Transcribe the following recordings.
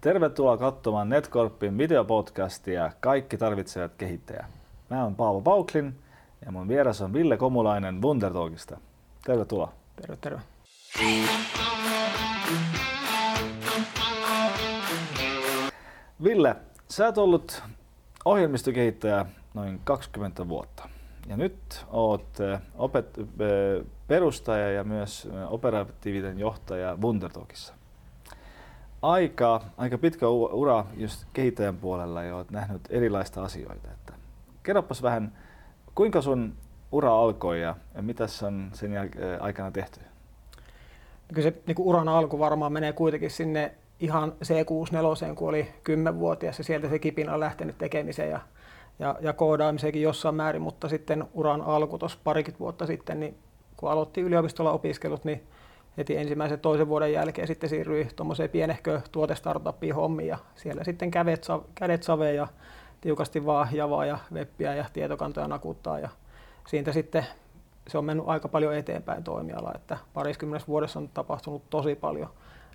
Tervetuloa katsomaan Netcorpin videopodcastia Kaikki tarvitsevat kehittäjä. Mä oon Paavo Pauklin ja mun vieras on Ville Komulainen Wundertalkista. Tervetuloa. Terve, terve. Ville, sä oot ollut ohjelmistokehittäjä noin 20 vuotta. Ja nyt oot opet- perustaja ja myös operatiivinen johtaja Wundertalkissa. Aika, aika pitkä ura just kehittäjän puolella ja olet nähnyt erilaista asioita. Että kerropas vähän, kuinka sun ura alkoi ja, ja mitä on sen aikana tehty? Kyllä se niin uran alku varmaan menee kuitenkin sinne ihan C64, kun oli 10-vuotias ja sieltä se kipinä on lähtenyt tekemiseen ja, ja, ja koodaamiseenkin jossain määrin, mutta sitten uran alku tuossa parikymmentä vuotta sitten, niin kun aloitti yliopistolla opiskelut, niin heti ensimmäisen toisen vuoden jälkeen sitten siirryi tuommoiseen pienehkö tuotestartuppiin hommiin ja siellä sitten kädet, kädet saveen ja tiukasti vaan javaa ja webbiä ja tietokantoja nakuttaa ja siitä sitten se on mennyt aika paljon eteenpäin toimiala, että pariskymmenessä vuodessa on tapahtunut tosi paljon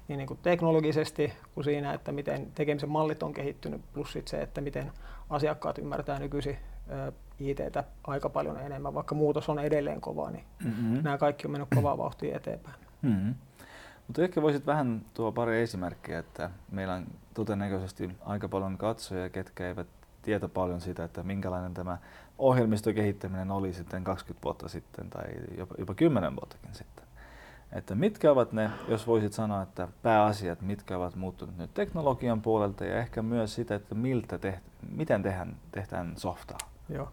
niin, niin kuin teknologisesti kuin siinä, että miten tekemisen mallit on kehittynyt, plus sit se, että miten asiakkaat ymmärtää nykyisin ITtä aika paljon enemmän, vaikka muutos on edelleen kova, niin mm-hmm. nämä kaikki on mennyt kovaa vauhtia eteenpäin. Mm-hmm. Mutta ehkä voisit vähän tuo pari esimerkkiä, että meillä on todennäköisesti aika paljon katsojia, ketkä eivät tietä paljon siitä, että minkälainen tämä ohjelmistokehittäminen oli sitten 20 vuotta sitten tai jopa, jopa 10 vuottakin sitten. Että mitkä ovat ne, jos voisit sanoa, että pääasiat, mitkä ovat muuttuneet nyt teknologian puolelta ja ehkä myös sitä, että miltä teht, miten tehdään, tehdään softaa? Joo.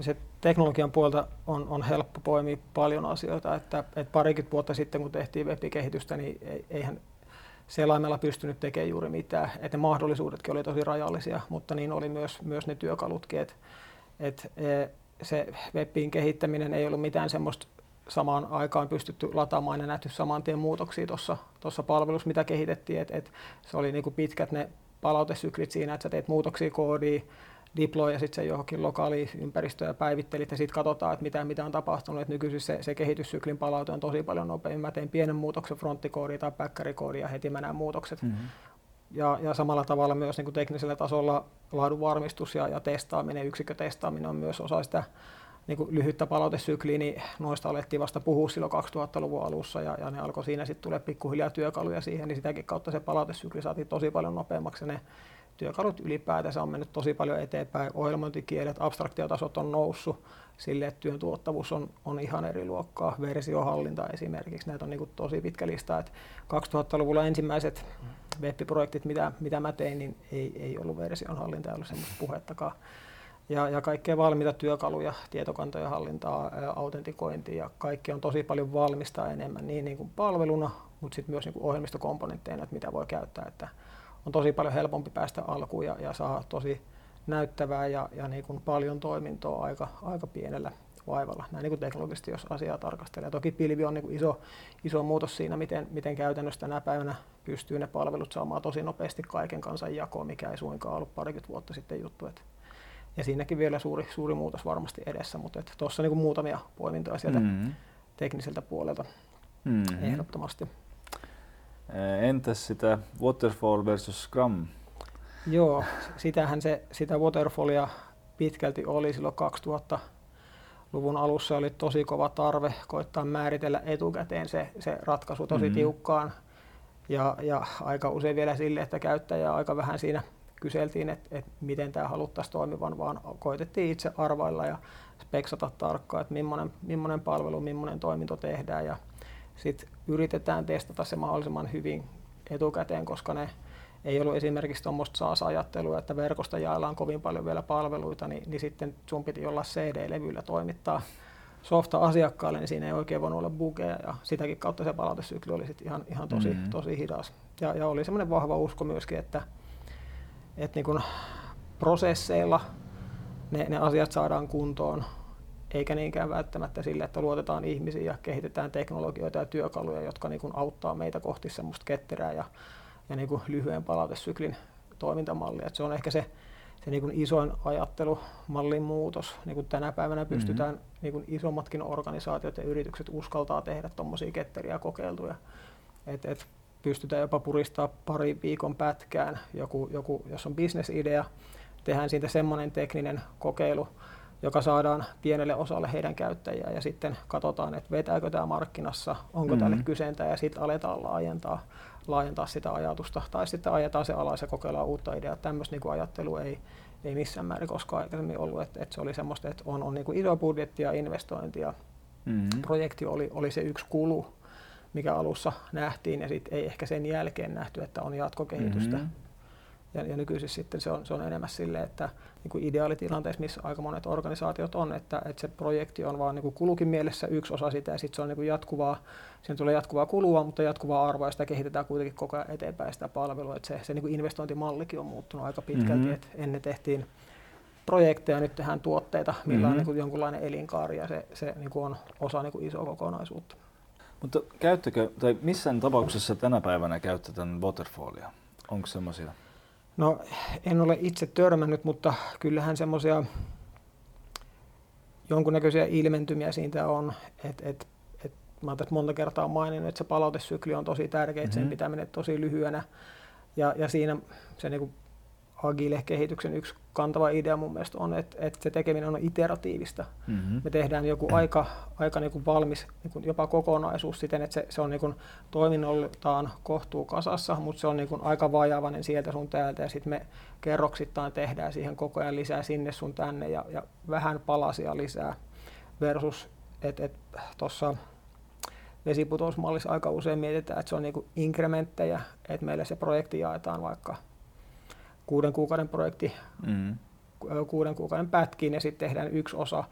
Se teknologian puolta on, on helppo poimia paljon asioita, että, että parikymmentä vuotta sitten kun tehtiin web-kehitystä, niin eihän selaimella pystynyt tekemään juuri mitään. Että ne mahdollisuudetkin oli tosi rajallisia, mutta niin oli myös, myös ne työkalutkin. Että, että se webin kehittäminen ei ollut mitään semmoista samaan aikaan pystytty lataamaan ja nähty saman tien muutoksia tuossa palvelussa, mitä kehitettiin. Et, et se oli niinku pitkät ne palautesyklit siinä, että sä teet muutoksia koodiin, deploy ja sitten se johonkin lokaaliin ympäristöön päivittelit ja sitten katsotaan, että mitä, mitä on tapahtunut. Et nykyisin se, se kehityssyklin palaute on tosi paljon nopeammin. Mä teen pienen muutoksen fronttikoodiin tai backerikoodiin ja heti mä näen muutokset. Mm-hmm. Ja, ja samalla tavalla myös niin kuin teknisellä tasolla laadunvarmistus ja, ja testaaminen, yksikkötestaaminen on myös osa sitä niin kuin lyhyttä palautesykliä, niin noista alettiin vasta puhua silloin 2000-luvun alussa ja, ja ne alkoi siinä sitten tulee pikkuhiljaa työkaluja siihen, niin sitäkin kautta se palautesykli saatiin tosi paljon nopeammaksi ja ne työkalut ylipäätänsä on mennyt tosi paljon eteenpäin. Ohjelmointikielet, abstraktiotasot on noussut sille, että työn tuottavuus on, on ihan eri luokkaa. Versiohallinta esimerkiksi, näitä on niin kuin tosi pitkä lista. Että 2000-luvulla ensimmäiset web-projektit, mitä, mitä mä tein, niin ei, ei ollut versionhallinta, ei ollut semmoista puhettakaan ja, ja kaikkea valmiita työkaluja, tietokantojen hallintaa, autentikointia ja kaikki on tosi paljon valmista enemmän niin, niin kuin palveluna, mutta sitten myös niin kuin ohjelmistokomponentteina, että mitä voi käyttää. Että on tosi paljon helpompi päästä alkuun ja, ja saa tosi näyttävää ja, ja niin kuin paljon toimintoa aika, aika pienellä vaivalla, näin niin kuin teknologisesti, jos asiaa tarkastelee. Toki pilvi on niin kuin iso, iso muutos siinä, miten, miten käytännössä tänä päivänä pystyy ne palvelut saamaan tosi nopeasti kaiken kansan jakoon, mikä ei suinkaan ollut parikymmentä vuotta sitten juttu. Että ja siinäkin vielä suuri, suuri muutos varmasti edessä, mutta tuossa niin muutamia poimintoja sieltä mm-hmm. tekniseltä puolelta mm-hmm. ehdottomasti. Entäs sitä Waterfall versus Scrum? Joo, sitähän se, sitä Waterfallia pitkälti oli silloin 2000-luvun alussa oli tosi kova tarve koittaa määritellä etukäteen se, se ratkaisu tosi mm-hmm. tiukkaan ja, ja aika usein vielä sille, että käyttäjä aika vähän siinä kyseltiin, että, että miten tämä haluttaisiin toimivan, vaan koitettiin itse arvailla ja speksata tarkkaan, että millainen, millainen palvelu, millainen toiminto tehdään ja sitten yritetään testata se mahdollisimman hyvin etukäteen, koska ne ei ollut esimerkiksi tuommoista SaaS-ajattelua, että verkosta jaellaan kovin paljon vielä palveluita, niin, niin sitten sun piti olla CD-levyllä toimittaa softa asiakkaalle, niin siinä ei oikein voinut olla bugeja ja sitäkin kautta se palautesykli oli sitten ihan, ihan tosi, mm-hmm. tosi hidas. Ja, ja oli semmoinen vahva usko myöskin, että että niin kun prosesseilla ne, ne asiat saadaan kuntoon, eikä niinkään välttämättä sille, että luotetaan ihmisiin ja kehitetään teknologioita ja työkaluja, jotka niin kun auttaa meitä kohti semmoista ketterää ja, ja niin kun lyhyen palautesyklin toimintamallia. Et se on ehkä se, se niin kun isoin ajattelumallin muutos. Niin kun tänä päivänä mm-hmm. pystytään mm-hmm. niin kun isommatkin organisaatiot ja yritykset uskaltaa tehdä tuommoisia ketteriä kokeiltuja. Et, et pystytään jopa puristaa pari viikon pätkään, joku, joku, jos on bisnesidea, tehdään siitä semmoinen tekninen kokeilu, joka saadaan pienelle osalle heidän käyttäjiä ja sitten katsotaan, että vetääkö tämä markkinassa, onko mm-hmm. tälle kysyntää ja sitten aletaan laajentaa, laajentaa sitä ajatusta tai sitten ajetaan se alas ja kokeillaan uutta ideaa. Tämmöistä niin ajattelu ei, ei missään määrin koskaan aikaisemmin ollut, että, että se oli semmoista, että on, on niin kuin iso budjetti ja investointia. Mm-hmm. Projekti oli, oli se yksi kulu, mikä alussa nähtiin ja sitten ei ehkä sen jälkeen nähty, että on jatkokehitystä. Mm-hmm. Ja, ja nykyisin sitten se on, se on enemmän silleen, että niin kuin ideaalitilanteessa, missä aika monet organisaatiot on, että, että se projekti on vaan niin kuin kulukin mielessä yksi osa sitä ja sitten se on niin kuin jatkuvaa, siinä tulee jatkuvaa kulua, mutta jatkuvaa arvoa ja sitä kehitetään kuitenkin koko ajan eteenpäin sitä palvelua. Että se, se niin kuin investointimallikin on muuttunut aika pitkälti, mm-hmm. että ennen tehtiin projekteja, nyt tehdään tuotteita, millä mm-hmm. on niin kuin jonkunlainen elinkaari ja se, se niin kuin on osa niin kuin isoa kokonaisuutta. Mutta käyttekö, tai missään tapauksessa tänä päivänä käytetään waterfallia? Onko semmoisia? No en ole itse törmännyt, mutta kyllähän semmoisia jonkunnäköisiä ilmentymiä siitä on, että et, et, mä olen monta kertaa maininnut, että se palautesykli on tosi tärkeä, mm-hmm. sen mhm. pitäminen tosi lyhyenä ja, ja siinä se niin Agile-kehityksen yksi kantava idea mun mielestä on, että, että se tekeminen on iteratiivista. Mm-hmm. Me tehdään joku aika, aika niin kuin valmis niin kuin jopa kokonaisuus siten, että se, se on niin kuin toiminnoltaan kohtuu kasassa, mutta se on niin kuin aika vajavainen sieltä sun täältä ja sitten me kerroksittain tehdään siihen koko ajan lisää sinne sun tänne ja, ja vähän palasia lisää versus, että et, tuossa vesiputousmallissa aika usein mietitään, että se on niin kuin inkrementtejä, että meille se projekti jaetaan vaikka – kuuden kuukauden projekti mm. kuuden kuukauden pätkiin ja sitten tehdään yksi osa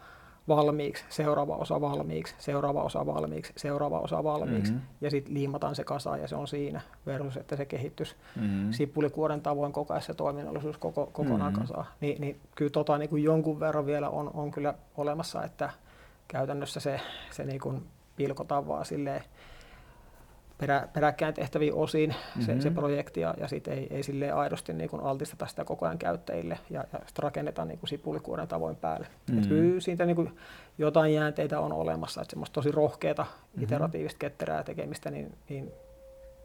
valmiiksi, seuraava osa valmiiksi, seuraava osa valmiiksi, seuraava osa valmiiksi mm-hmm. ja sitten liimataan se kasaan ja se on siinä versus, että se kehittyisi mm-hmm. sipulikuoren tavoin koko ajan se toiminnallisuus koko, kokonaan mm-hmm. kasaan. Ni, niin kyllä tota, niin kuin jonkun verran vielä on, on kyllä olemassa, että käytännössä se, se niin kuin pilkotaan vaan silleen perä, peräkkäin tehtäviin osiin se, mm-hmm. se projekti ja, ja sitten ei, ei sille aidosti niin kuin altisteta sitä koko ajan käyttäjille ja, ja sitten rakennetaan niin kuin sipulikuoren tavoin päälle. Mm-hmm. Et kyllä siitä niin kuin jotain jäänteitä on olemassa, että semmoista tosi rohkeata mm-hmm. iteratiivista ketterää tekemistä, niin, niin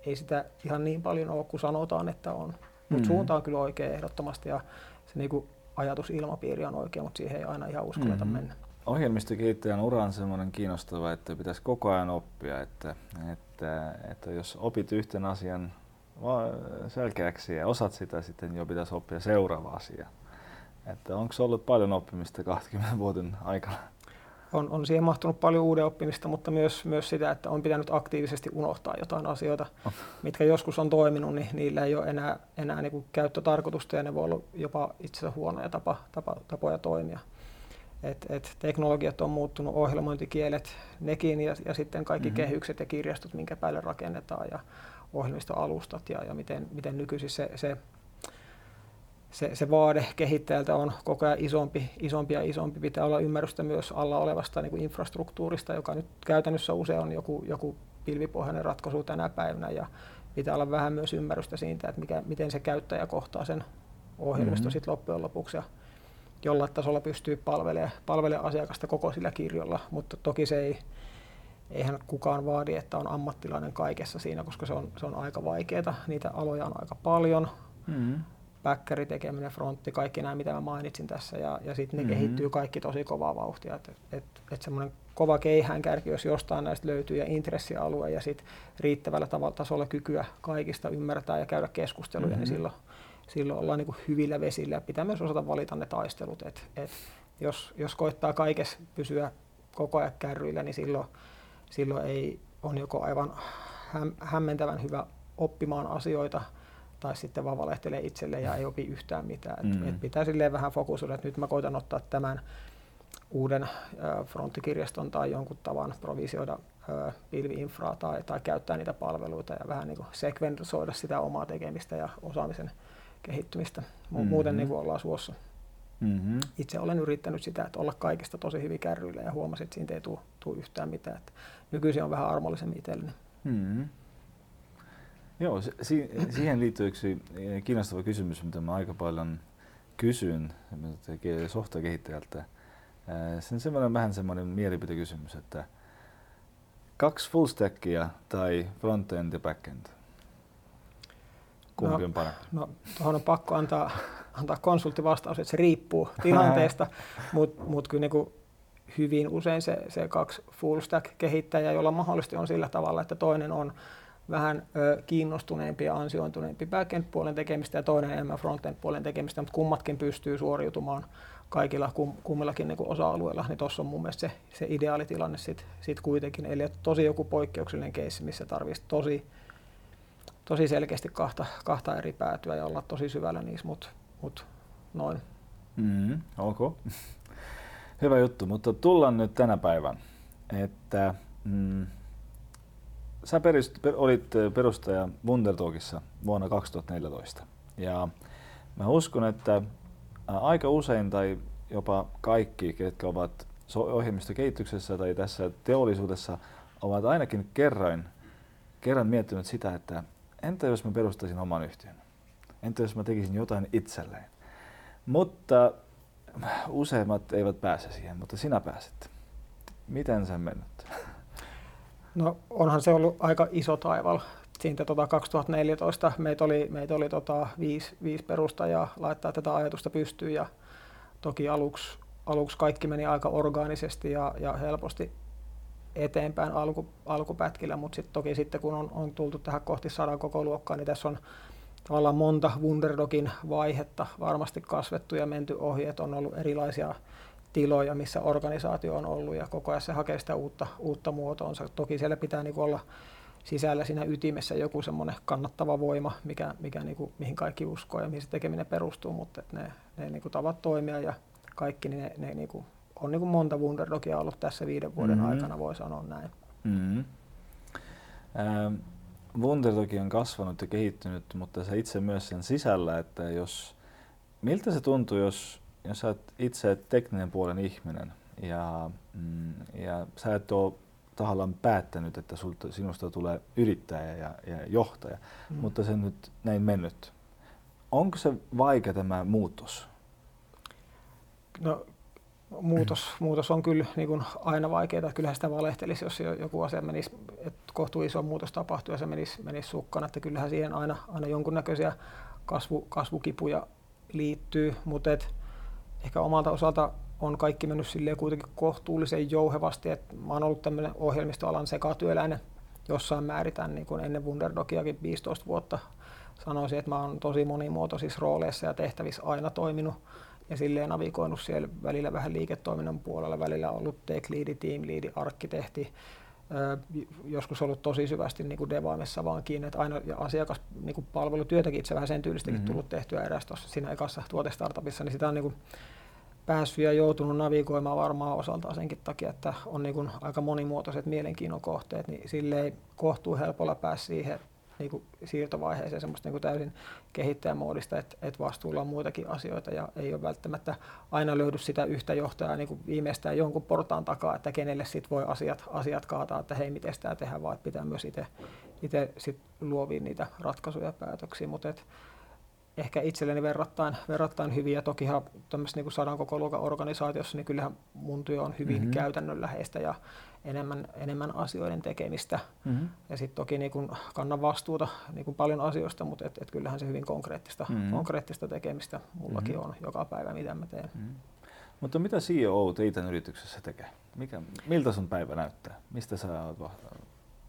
ei sitä ihan niin paljon ole kuin sanotaan, että on. Mutta mm-hmm. suunta on kyllä oikea ehdottomasti ja se niin kuin ajatusilmapiiri on oikea, mutta siihen ei aina ihan uskalleta mm-hmm. mennä ohjelmistokehittäjän ura on semmoinen kiinnostava, että pitäisi koko ajan oppia, että, että, että jos opit yhten asian selkeäksi ja osat sitä, sitten jo pitäisi oppia seuraava asia. Että onko ollut paljon oppimista 20 vuoden aikana? On, on siihen mahtunut paljon uuden oppimista, mutta myös, myös sitä, että on pitänyt aktiivisesti unohtaa jotain asioita, mitkä joskus on toiminut, niin niillä ei ole enää, enää niin kuin käyttötarkoitusta ja ne voi olla jopa itse asiassa huonoja tapa, tapa, tapoja toimia. Et, et teknologiat on muuttunut, ohjelmointikielet, nekin ja, ja sitten kaikki mm-hmm. kehykset ja kirjastot, minkä päälle rakennetaan ja ohjelmistoalustat ja, ja miten, miten nykyisin se, se, se, se vaade kehittäjältä on koko ajan isompi, isompi ja isompi. Pitää olla ymmärrystä myös alla olevasta niin kuin infrastruktuurista, joka nyt käytännössä usein on joku, joku pilvipohjainen ratkaisu tänä päivänä ja pitää olla vähän myös ymmärrystä siitä, että mikä, miten se käyttäjä kohtaa sen ohjelmisto mm-hmm. sitten loppujen lopuksi. Ja jollain tasolla pystyy palvelemaan, palvelemaan asiakasta koko sillä kirjolla, mutta toki se ei, eihän kukaan vaadi, että on ammattilainen kaikessa siinä, koska se on, se on aika vaikeaa. Niitä aloja on aika paljon. Mm-hmm. Päkkäri tekeminen, frontti, kaikki nämä, mitä mä mainitsin tässä. Ja, ja sitten ne mm-hmm. kehittyy kaikki tosi kovaa vauhtia. Että et, et semmoinen kova keihäänkärki, jos jostain näistä löytyy, ja intressialue ja sitten riittävällä tavalla tasolla kykyä kaikista ymmärtää ja käydä keskusteluja, niin mm-hmm. niin silloin silloin ollaan niin kuin hyvillä vesillä ja pitää myös osata valita ne taistelut. Et, et jos, jos koittaa kaikessa pysyä koko ajan kärryillä, niin silloin, silloin ei on joko aivan häm, hämmentävän hyvä oppimaan asioita tai sitten vaan valehtelee itselle ja ei opi yhtään mitään. Et, mm. et pitää silleen vähän fokusoida, että nyt mä koitan ottaa tämän uuden fronttikirjaston tai jonkun tavan provisioida pilvi-infraa tai, tai käyttää niitä palveluita ja vähän niin kuin sekvensoida sitä omaa tekemistä ja osaamisen kehittymistä. Mm-hmm. Muuten niin kuin ollaan suossa. Mm-hmm. Itse olen yrittänyt sitä, että olla kaikista tosi hyvin kärryillä ja huomasin, että siitä ei tule, tule yhtään mitään. Että nykyisin on vähän armollisemmin itselleni. Mm-hmm. Joo, si- siihen liittyy yksi kiinnostava kysymys, mitä mä aika paljon kysyn softakehittäjältä. Se on semmoinen, vähän semmoinen mielipidekysymys, että kaksi full stackia tai frontend ja backend. Kumpi no, on parempi? No, tuohon on pakko antaa, antaa konsulttivastaus, että se riippuu tilanteesta, mutta mut kyllä niin hyvin usein se, se kaksi full stack kehittäjää, jolla mahdollisesti on sillä tavalla, että toinen on vähän ö, kiinnostuneempi ja ansiointuneempi backend-puolen tekemistä ja toinen enemmän frontend-puolen tekemistä, mutta kummatkin pystyy suoriutumaan kaikilla kum, kummillakin niin osa-alueilla, niin tuossa on mun mielestä se, se ideaalitilanne sitten sit kuitenkin. Eli tosi joku poikkeuksellinen keissi, missä tarvitsisi tosi, tosi selkeästi kahta, kahta eri päätyä ja olla tosi syvällä niissä, mutta mut noin. Mm, ok. Hyvä juttu, mutta tullaan nyt tänä päivän, että mm, sä perist, per, olit perustaja Wundertalkissa vuonna 2014 ja mä uskon, että aika usein tai jopa kaikki, ketkä ovat ohjelmistokehityksessä tai tässä teollisuudessa, ovat ainakin kerran, kerran miettinyt sitä, että entä jos mä perustaisin oman yhtiön? Entä jos mä tekisin jotain itselleen? Mutta useimmat eivät pääse siihen, mutta sinä pääset. Miten sen mennyt? No onhan se ollut aika iso taival. Siitä tota 2014 meitä oli, meitä oli tota viisi, viisi perustajaa laittaa tätä ajatusta pystyyn ja toki aluksi, aluksi kaikki meni aika orgaanisesti ja, ja helposti eteenpäin alku, alkupätkillä, mutta sitten toki sitten kun on, on tultu tähän kohti sadan koko luokkaa, niin tässä on tavallaan monta Wunderdogin vaihetta varmasti kasvettu ja menty ohi, että on ollut erilaisia tiloja, missä organisaatio on ollut ja koko ajan se hakee sitä uutta, uutta muotoonsa. Toki siellä pitää niin olla sisällä siinä ytimessä joku semmoinen kannattava voima, mikä, mikä niin kuin, mihin kaikki uskoo ja mihin se tekeminen perustuu, mutta ne, ne niin kuin tavat toimia ja kaikki, niin ne, ne niin kuin, on niin kuin monta Wunderdogia ollut tässä viiden vuoden mm-hmm. aikana, voi sanoa näin. Mm-hmm. Ähm, Wunderdogi on kasvanut ja kehittynyt, mutta sä itse myös sen sisällä, että jos, miltä se tuntuu, jos, jos sä oot itse tekninen puolen ihminen ja, mm, ja sä et ole tahallaan päättänyt, että sulta, sinusta tulee yrittäjä ja, ja johtaja, mm. mutta se nyt näin mennyt. Onko se vaikea tämä muutos? No muutos, muutos on kyllä niin kuin aina vaikeaa. Kyllähän sitä valehtelisi, jos joku asia menisi, että kohtuu iso muutos tapahtuu ja se menisi, menisi sukkana. Että kyllähän siihen aina, aina jonkunnäköisiä kasvu, kasvukipuja liittyy, mutta et ehkä omalta osalta on kaikki mennyt silleen kuitenkin kohtuullisen jouhevasti. Et mä oon ollut tämmöinen ohjelmistoalan sekatyöläinen jossain määritän niin kuin ennen Wunderdogiakin 15 vuotta. Sanoisin, että mä oon tosi monimuotoisissa rooleissa ja tehtävissä aina toiminut ja silleen navigoinut siellä välillä vähän liiketoiminnan puolella, välillä ollut tech leadi, team leadi, arkkitehti, joskus ollut tosi syvästi niin kuin devaamissa vaan kiinni, että aina ja asiakas niin kuin palvelutyötäkin itse vähän sen tyylistäkin mm-hmm. tullut tehtyä eräs tuossa siinä ekassa tuotestartupissa, niin sitä on niin kuin päässyt ja joutunut navigoimaan varmaan osaltaan senkin takia, että on niin kuin aika monimuotoiset mielenkiinnon kohteet, niin silleen kohtuu helpolla päästä siihen niin kuin siirtovaiheeseen semmoista niin kuin täysin kehittäjämoodista, että, että vastuulla on muitakin asioita ja ei ole välttämättä aina löydy sitä yhtä johtajaa niin kuin viimeistään jonkun portaan takaa, että kenelle sit voi asiat, asiat kaataa, että hei, miten sitä tehdään, vaan pitää myös itse sit luovia niitä ratkaisuja ja päätöksiä, mutta et, ehkä itselleni verrattain, verrattain hyviä. Tokihan tämmöisessä niin sadan koko luokan organisaatiossa, niin kyllähän mun työ on hyvin mm-hmm. käytännönläheistä ja enemmän, enemmän asioiden tekemistä. Mm-hmm. Ja sitten toki niin kun kannan vastuuta niin kun paljon asioista, mutta et, et kyllähän se hyvin konkreettista, mm-hmm. konkreettista tekemistä mullakin mm-hmm. on joka päivä, mitä mä teen. Mm-hmm. Mutta mitä CEO teidän yrityksessä tekee? Mikä, miltä sun päivä näyttää? Mistä sä oot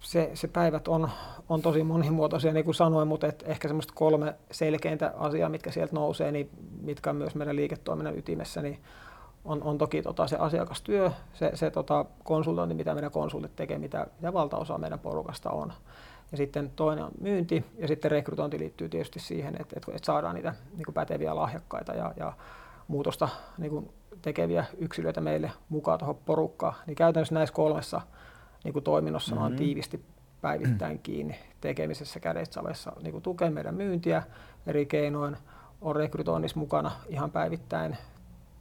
se, se päivät on, on tosi monimuotoisia, niin kuin sanoin, mutta et ehkä semmoista kolme selkeintä asiaa, mitkä sieltä nousee, niin mitkä on myös meidän liiketoiminnan ytimessä, niin on, on toki tota, se asiakastyö, se, se tota, konsultointi, mitä meidän konsultit tekee, mitä, mitä valtaosa meidän porukasta on. Ja sitten toinen on myynti ja sitten rekrytointi liittyy tietysti siihen, että, että, että saadaan niitä niin kuin päteviä lahjakkaita ja, ja muutosta niin kuin tekeviä yksilöitä meille mukaan tuohon porukkaan. Niin käytännössä näissä kolmessa niin kuin toiminnossa mm-hmm. on tiivisti päivittäin kiinni tekemisessä kädestä savessa niin tukee meidän myyntiä eri keinoin. On rekrytoinnissa mukana ihan päivittäin.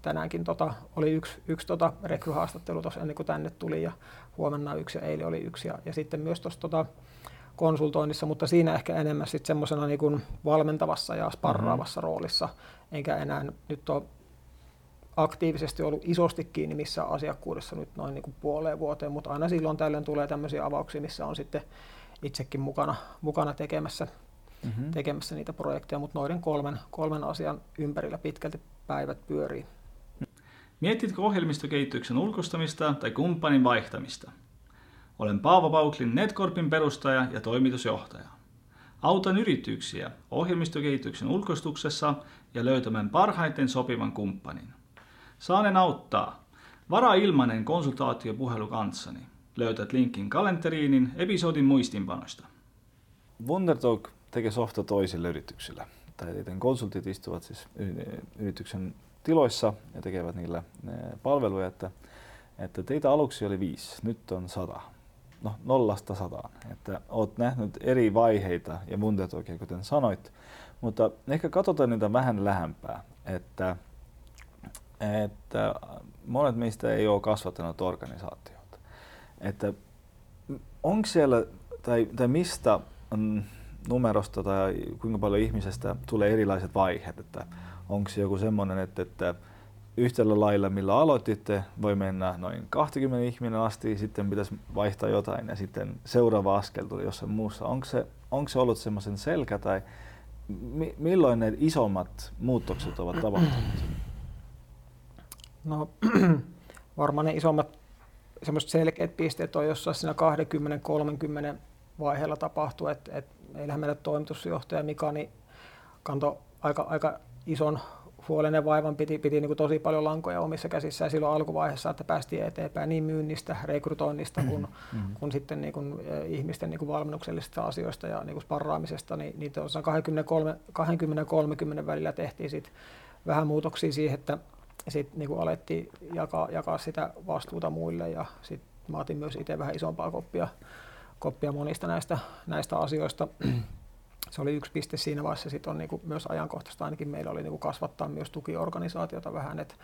Tänäänkin tota, oli yksi, yksi tota rekryhaastattelu tuossa ennen kuin tänne tuli ja huomenna yksi ja eilen oli yksi. Ja, ja sitten myös tuossa tota, konsultoinnissa, mutta siinä ehkä enemmän sitten semmoisena niin valmentavassa ja sparraavassa mm-hmm. roolissa, enkä enää nyt ole aktiivisesti ollut isosti kiinni missä asiakkuudessa nyt noin niin kuin puoleen vuoteen, mutta aina silloin tällöin tulee tämmöisiä avauksia, missä on sitten itsekin mukana, mukana tekemässä, mm-hmm. tekemässä niitä projekteja, mutta noiden kolmen, kolmen asian ympärillä pitkälti päivät pyörii. Mietitkö ohjelmistokehityksen ulkostamista tai kumppanin vaihtamista? Olen Paavo Pauklin Netcorpin perustaja ja toimitusjohtaja. Autan yrityksiä ohjelmistokehityksen ulkostuksessa ja löytämään parhaiten sopivan kumppanin. Saanen auttaa. Varaa ilmainen konsultaatiopuhelu kanssani. Löytät linkin kalenteriinin episodin muistinpanoista. Wundertalk tekee softa toisille yrityksille. Tai konsultit istuvat siis yrityksen tiloissa ja tekevät niillä palveluja, että, että teitä aluksi oli viisi, nyt on sata. No, nollasta sataan. Että olet nähnyt eri vaiheita ja Wundertalkia, kuten sanoit, mutta ehkä katsotaan niitä vähän lähempää, että, että monet meistä ei ole kasvattanut organisaatiota. Että onko siellä, tai, tai mistä mm, numerosta tai kuinka paljon ihmisestä tulee erilaiset vaiheet, että onko se joku semmoinen, että, että yhtälö lailla, millä aloititte, voi mennä noin 20 ihminen asti, sitten pitäisi vaihtaa jotain ja sitten seuraava askel tuli jossain muussa. Onko se, onko se ollut semmoisen selkä tai mi, milloin ne isommat muutokset ovat tapahtuneet? No varmaan ne isommat semmoiset selkeät pisteet on jossain siinä 20-30 vaiheella tapahtuu, että et meillähän meidän toimitusjohtaja Mikani niin kantoi aika, aika ison huolen ja vaivan, piti, piti niin kuin tosi paljon lankoja omissa käsissään silloin alkuvaiheessa, että päästiin eteenpäin niin myynnistä, rekrytoinnista kuin, mm-hmm. kun sitten niin kuin, eh, ihmisten niin kuin valmennuksellisista asioista ja niin kuin sparraamisesta, niin, niin 20-30 välillä tehtiin sit vähän muutoksia siihen, että sitten niin alettiin jakaa, jakaa sitä vastuuta muille ja sitten mä otin myös itse vähän isompaa koppia, koppia monista näistä, näistä asioista se oli yksi piste siinä vaiheessa. Sitten on niin kuin myös ajankohtaista ainakin meillä oli niin kuin kasvattaa myös tukiorganisaatiota vähän, että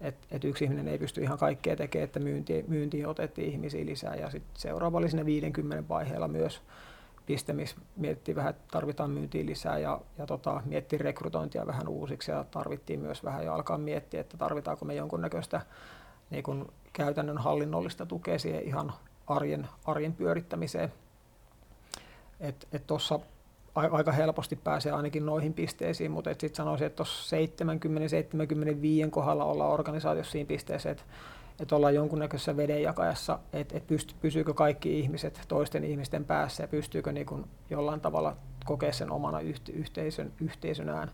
et, et yksi ihminen ei pysty ihan kaikkea tekemään, että myynti, myyntiin otettiin ihmisiä lisää ja sitten seuraava oli sinne 50 vaiheella myös piste, missä mietittiin vähän, että tarvitaan myyntiin lisää ja, ja tota, miettiin rekrytointia vähän uusiksi ja tarvittiin myös vähän ja alkaa miettiä, että tarvitaanko me jonkunnäköistä niin kuin käytännön hallinnollista tukea siihen ihan arjen, arjen pyörittämiseen. Että et tuossa aika helposti pääsee ainakin noihin pisteisiin, mutta sitten sanoisin, että tuossa 70-75 kohdalla ollaan organisaatiossa siinä pisteessä, että, että ollaan jonkunnäköisessä vedenjakajassa, että, että pyst, pysyykö kaikki ihmiset toisten ihmisten päässä ja pystyykö niin kuin jollain tavalla kokea sen omana yhteisön, yhteisönään.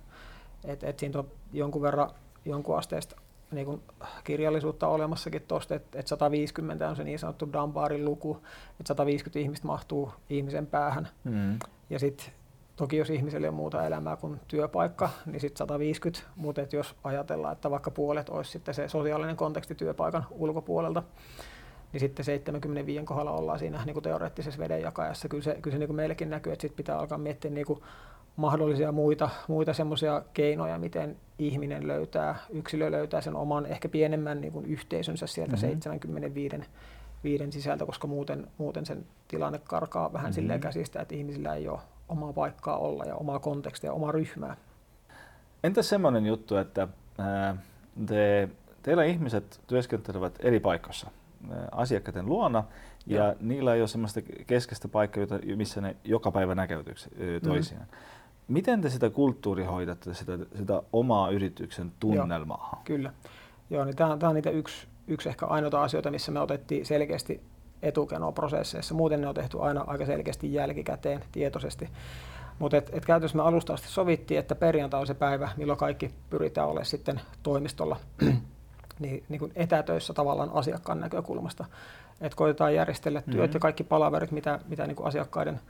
Että, että siinä on jonkun verran jonkun asteesta niin kuin kirjallisuutta olemassakin tuosta, että, että 150 on se niin sanottu Dunbarin luku, että 150 ihmistä mahtuu ihmisen päähän. Mm. Ja sitten Toki jos ihmisellä on muuta elämää kuin työpaikka, niin sitten 150, mutta et jos ajatellaan, että vaikka puolet olisi sitten se sosiaalinen konteksti työpaikan ulkopuolelta, niin sitten 75 kohdalla ollaan siinä niin kuin teoreettisessa vedenjakajassa. Kyllä se, kyllä se niin kuin meillekin näkyy, että sitten pitää alkaa miettiä niin kuin mahdollisia muita, muita semmoisia keinoja, miten ihminen löytää, yksilö löytää sen oman ehkä pienemmän niin kuin yhteisönsä sieltä mm-hmm. 75 viiden sisältä, koska muuten, muuten sen tilanne karkaa vähän mm-hmm. silleen käsistä, että ihmisillä ei ole omaa paikkaa olla ja omaa kontekstia, omaa ryhmää. Entä semmoinen juttu, että te, teillä ihmiset työskentelevät eri paikoissa asiakkaiden luona ja, ja niillä ei ole semmoista keskeistä paikkaa, missä ne joka päivä näkeytyy toisiaan. Mm. Miten te sitä kulttuurihoidatte, sitä, sitä omaa yrityksen tunnelmaa? Joo, kyllä. Joo, niin tämä on, tämä on niitä yksi, yksi ehkä ainoita asioita, missä me otettiin selkeästi etukenoprosesseissa. Muuten ne on tehty aina aika selkeästi jälkikäteen tietoisesti. Mutta et, et käytännössä me alusta asti sovittiin, että perjantai on se päivä, milloin kaikki pyritään olemaan sitten toimistolla niin, niin kuin etätöissä tavallaan asiakkaan näkökulmasta. Että koitetaan järjestellä työt mm-hmm. ja kaikki palaverit, mitä, mitä niin kuin asiakkaiden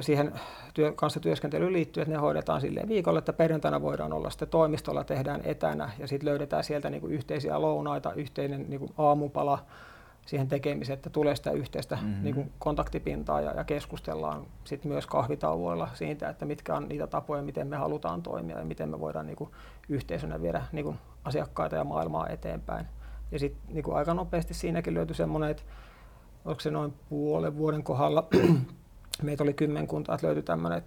siihen työ, kanssa työskentelyyn liittyy, että ne hoidetaan silleen viikolla, että perjantaina voidaan olla sitten toimistolla, tehdään etänä ja sitten löydetään sieltä niin kuin yhteisiä lounaita, yhteinen niin kuin aamupala, siihen tekemiseen, että tulee sitä yhteistä mm-hmm. niin kuin kontaktipintaa ja, ja keskustellaan sit myös kahvitauoilla siitä, että mitkä on niitä tapoja, miten me halutaan toimia ja miten me voidaan niin kuin, yhteisönä viedä niin kuin, asiakkaita ja maailmaa eteenpäin. Ja sitten niin aika nopeasti siinäkin löytyi semmoinen, että onko se noin puolen vuoden kohdalla, meitä oli kymmenkunta, että löytyi tämmöinen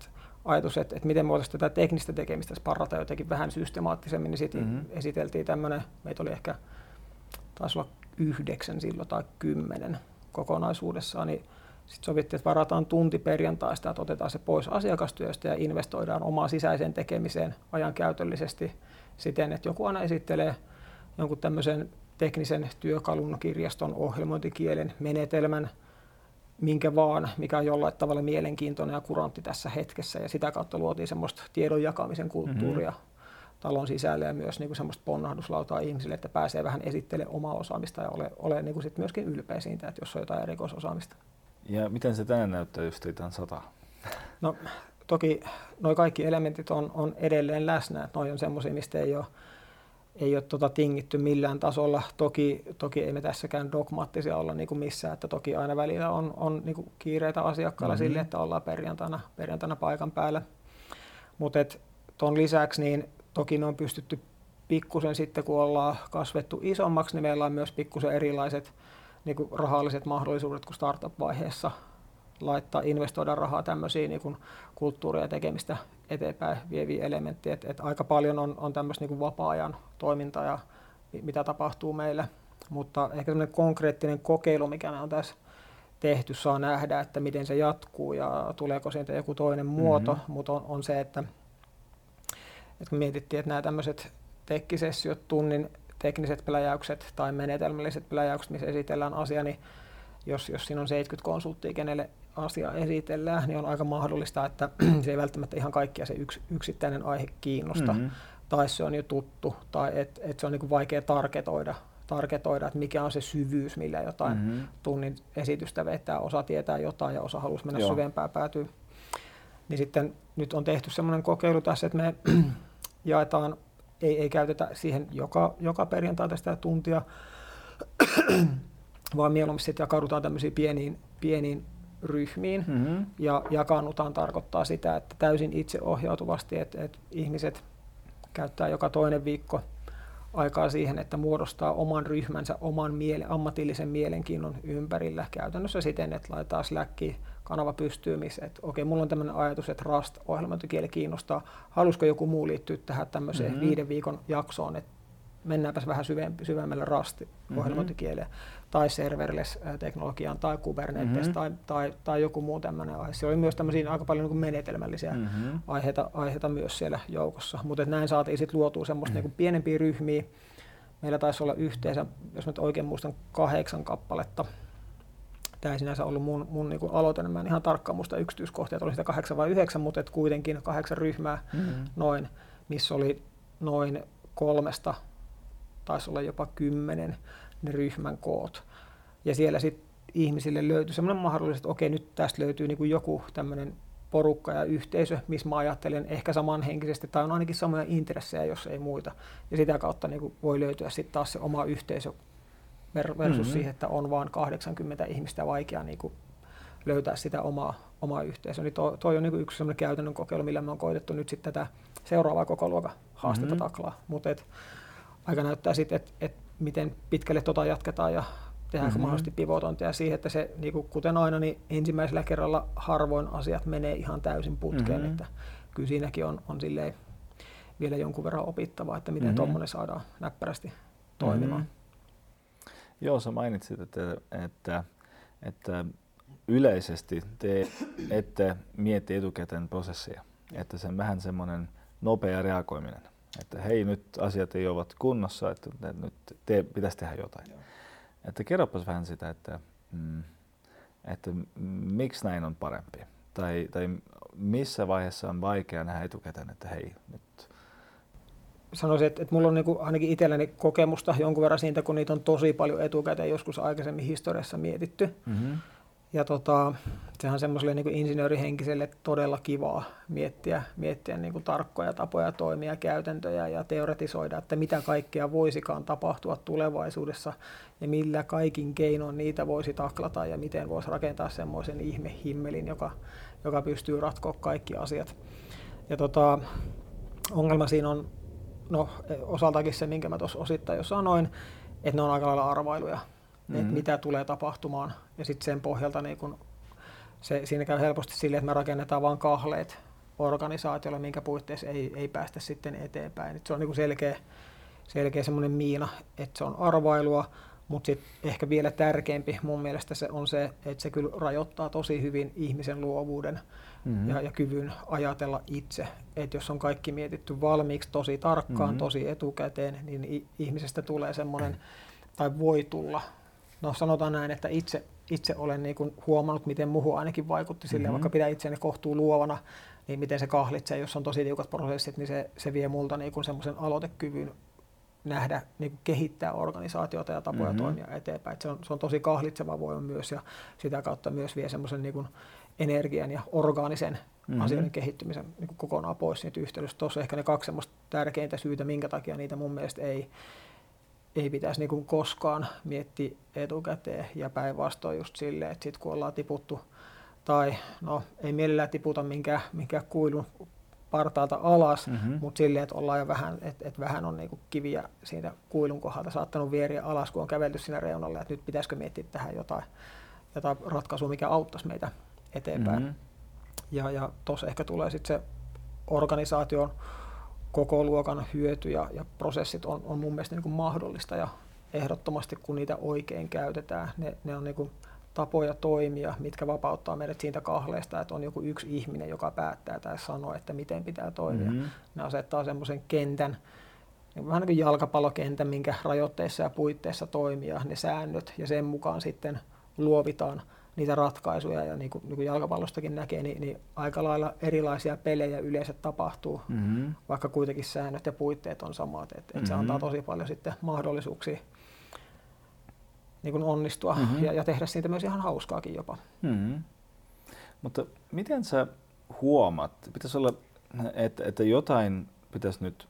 ajatus, että, että miten me voitaisiin tätä teknistä tekemistä sparrata jotenkin vähän systemaattisemmin, niin sitten mm-hmm. esiteltiin tämmöinen, meitä oli ehkä, taisi olla yhdeksän silloin tai kymmenen kokonaisuudessaan, niin Sitten sovittiin, että varataan tunti perjantaista, että otetaan se pois asiakastyöstä ja investoidaan omaan sisäiseen tekemiseen ajan käytöllisesti siten, että joku aina esittelee jonkun tämmöisen teknisen työkalun, kirjaston, ohjelmointikielen, menetelmän, minkä vaan, mikä on jollain tavalla mielenkiintoinen ja kurantti tässä hetkessä. Ja sitä kautta luotiin semmoista tiedon jakamisen kulttuuria mm-hmm. Talon sisälle ja myös niin kuin semmoista ponnahduslautaa ihmisille, että pääsee vähän esittelemään omaa osaamista ja ole, ole niin kuin sit myöskin ylpeä siitä, että jos on jotain erikoisosaamista. Ja miten se tänään näyttää just tämän sata? No toki nuo kaikki elementit on, on edelleen läsnä, että noi on semmoisia, mistä ei ole ei ole tota tingitty millään tasolla. Toki, toki ei me tässäkään dogmaattisia olla niin kuin missään, että toki aina välillä on, on niin kuin kiireitä asiakkailla mm-hmm. sille, että ollaan perjantaina, perjantaina paikan päällä. Mutta tuon lisäksi niin toki ne on pystytty pikkusen sitten, kun ollaan kasvettu isommaksi, niin meillä on myös pikkusen erilaiset niin kuin rahalliset mahdollisuudet kuin startup-vaiheessa laittaa, investoida rahaa tämmöisiin niin kulttuuria ja tekemistä eteenpäin vieviä elementtejä. Et, et aika paljon on, on tämmöistä niin vapaa-ajan toimintaa ja mitä tapahtuu meillä. Mutta ehkä tämmöinen konkreettinen kokeilu, mikä me on tässä tehty, saa nähdä, että miten se jatkuu ja tuleeko siitä joku toinen muoto, mm-hmm. mutta on, on se, että, että kun mietittiin, että nämä tämmöiset tekkisessiot, tunnin tekniset pläjäykset tai menetelmälliset pläjäykset, missä esitellään asia, niin jos, jos siinä on 70 konsulttia, kenelle asia esitellään, niin on aika mahdollista, että se ei välttämättä ihan kaikkia se yks, yksittäinen aihe kiinnosta, mm-hmm. tai se on jo tuttu, tai että et se on niin vaikea tarketoida, tarketoida, että mikä on se syvyys, millä jotain mm-hmm. tunnin esitystä vetää. Osa tietää jotain ja osa haluaisi mennä Joo. syvempään päätyä. Niin sitten nyt on tehty semmoinen kokeilu tässä, että me jaetaan, ei, ei käytetä siihen joka, joka perjantai tästä tuntia, vaan mieluummin sitten jakaudutaan tämmöisiin pieniin, pieniin ryhmiin mm-hmm. ja jakannutaan tarkoittaa sitä, että täysin itseohjautuvasti, että, että ihmiset käyttää joka toinen viikko aikaa siihen, että muodostaa oman ryhmänsä oman miele, ammatillisen mielenkiinnon ympärillä käytännössä siten, että laitetaan Slackiin kanava pystyy, missä, että okei, mulla on tämmöinen ajatus, että Rust-ohjelmointikieli kiinnostaa. Haluaisiko joku muu liittyä tähän tämmöiseen mm-hmm. viiden viikon jaksoon, että mennäänpäs vähän syvemmälle Rust-ohjelmointikieleen. Mm-hmm tai serverless-teknologiaan tai Kubernetes mm-hmm. tai, tai, tai joku muu tämmöinen aihe. Siellä oli myös tämmöisiä aika paljon niin kuin menetelmällisiä mm-hmm. aiheita, aiheita myös siellä joukossa, mutta näin saatiin sitten luotua semmoista mm-hmm. niin pienempiä ryhmiä. Meillä taisi olla yhteensä, jos nyt oikein muistan, kahdeksan kappaletta. Tämä ei sinänsä ollut mun, mun niin aloite, mä en ihan tarkkaan muista yksityiskohtia, että oli sitä kahdeksan vai yhdeksän, mutta et kuitenkin kahdeksan ryhmää mm-hmm. noin, missä oli noin kolmesta, taisi olla jopa kymmenen ne ryhmän koot. Ja siellä sitten ihmisille löytyy sellainen mahdollisuus, että okei, nyt tästä löytyy niin kuin joku tämmöinen porukka ja yhteisö, missä mä ajattelen ehkä samanhenkisesti, tai on ainakin samoja intressejä, jos ei muita. Ja sitä kautta niin kuin voi löytyä sitten taas se oma yhteisö versus mm-hmm. siihen, että on vain 80 ihmistä vaikea niin kuin löytää sitä omaa, omaa yhteisöä. Niin toi, toi on niin kuin yksi sellainen käytännön kokeilu, millä me on koitettu nyt sitten tätä seuraavaa koko luokan haastetta mm-hmm. taklaa. Mutta aika näyttää sitten, että et miten pitkälle tota jatketaan ja tehdäänkö mm-hmm. mahdollisesti pivotointia siihen, että se, niin kuin kuten aina, niin ensimmäisellä kerralla harvoin asiat menee ihan täysin putkeen, mm-hmm. että kyllä siinäkin on, on silleen vielä jonkun verran opittavaa, että miten mm-hmm. tuommoinen saadaan näppärästi toimimaan. Mm-hmm. Joo, sä mainitsit, että, että, että yleisesti te ette mieti etukäteen prosessia, että se on vähän semmoinen nopea reagoiminen että hei nyt asiat ei ole kunnossa, että nyt te, pitäisi tehdä jotain. Joo. Että kerropas vähän sitä, että, mm, että miksi näin on parempi. Tai, tai missä vaiheessa on vaikea nähdä etukäteen, että hei nyt sanoisin, että, että mulla on niin ainakin itselläni kokemusta jonkun verran siitä, kun niitä on tosi paljon etukäteen joskus aikaisemmin historiassa mietitty. Mm-hmm. Ja tota, sehän on semmoiselle niin insinöörihenkiselle todella kivaa miettiä, miettiä niin kuin tarkkoja tapoja toimia, käytäntöjä ja teoretisoida, että mitä kaikkea voisikaan tapahtua tulevaisuudessa ja millä kaikin keinoin niitä voisi taklata ja miten voisi rakentaa semmoisen ihmehimmelin, joka, joka pystyy ratkoa kaikki asiat. Ja tota, ongelma siinä on no, osaltakin se, minkä mä tuossa osittain jo sanoin, että ne on aika lailla arvailuja mm-hmm. että mitä tulee tapahtumaan. Ja sitten sen pohjalta niin kun se, siinä käy helposti sille, että me rakennetaan vain kahleet organisaatiolle, minkä puitteissa ei, ei päästä sitten eteenpäin. Et se on niin selkeä, selkeä semmoinen miina, että se on arvailua, Mutta sitten ehkä vielä tärkeämpi mun mielestä se on se, että se kyllä rajoittaa tosi hyvin ihmisen luovuuden mm-hmm. ja, ja kyvyn ajatella itse. Että jos on kaikki mietitty valmiiksi tosi tarkkaan, mm-hmm. tosi etukäteen, niin ihmisestä tulee semmoinen, tai voi tulla, no sanotaan näin, että itse, itse olen niin kuin huomannut, miten muuhun ainakin vaikutti sille, mm-hmm. vaikka pitää itseäni kohtuu luovana, niin miten se kahlitsee, jos on tosi tiukat prosessit, niin se, se vie multa niin kuin semmoisen aloitekyvyn nähdä, niin kuin kehittää organisaatiota ja tapoja mm-hmm. toimia eteenpäin. Et se, on, se on tosi kahlitseva voima myös ja sitä kautta myös vie semmoisen niin energian ja orgaanisen mm-hmm. asioiden kehittymisen niin kuin kokonaan pois siitä yhteydessä. Tuossa ehkä ne kaksi semmoista tärkeintä syytä, minkä takia niitä mun mielestä ei, ei pitäisi niin kuin koskaan miettiä etukäteen ja päinvastoin just silleen, että sitten kun ollaan tiputtu tai no ei mielellään tiputa minkään, minkään kuilun partaalta alas, mm-hmm. mutta silleen, että ollaan jo vähän, että, että vähän on niinku kiviä siitä kuilun kohdalta saattanut vieriä alas, kun on kävelty siinä reunalle, että nyt pitäisikö miettiä tähän jotain, jotain ratkaisua, mikä auttaisi meitä eteenpäin. Mm-hmm. Ja, ja tuossa ehkä tulee sitten se organisaation koko luokan hyöty ja, ja prosessit on, on mun mielestä niin kuin mahdollista ja ehdottomasti kun niitä oikein käytetään, ne, ne on niin kuin tapoja toimia, mitkä vapauttaa meidät siitä kahleesta, että on joku yksi ihminen, joka päättää tai sanoo, että miten pitää toimia. Mm-hmm. Ne asettaa semmoisen kentän, niin vähän niin kuin jalkapallokentän, minkä rajoitteissa ja puitteissa toimia ne säännöt, ja sen mukaan sitten luovitaan niitä ratkaisuja, ja niin kuin, niin kuin jalkapallostakin näkee, niin, niin aika lailla erilaisia pelejä yleensä tapahtuu, mm-hmm. vaikka kuitenkin säännöt ja puitteet on samat, että mm-hmm. et se antaa mm-hmm. tosi paljon sitten mahdollisuuksia niin kuin onnistua mm-hmm. ja, ja tehdä siitä myös ihan hauskaakin jopa. Mm-hmm. Mutta miten sä huomaat, pitäisi olla, että, että jotain pitäisi nyt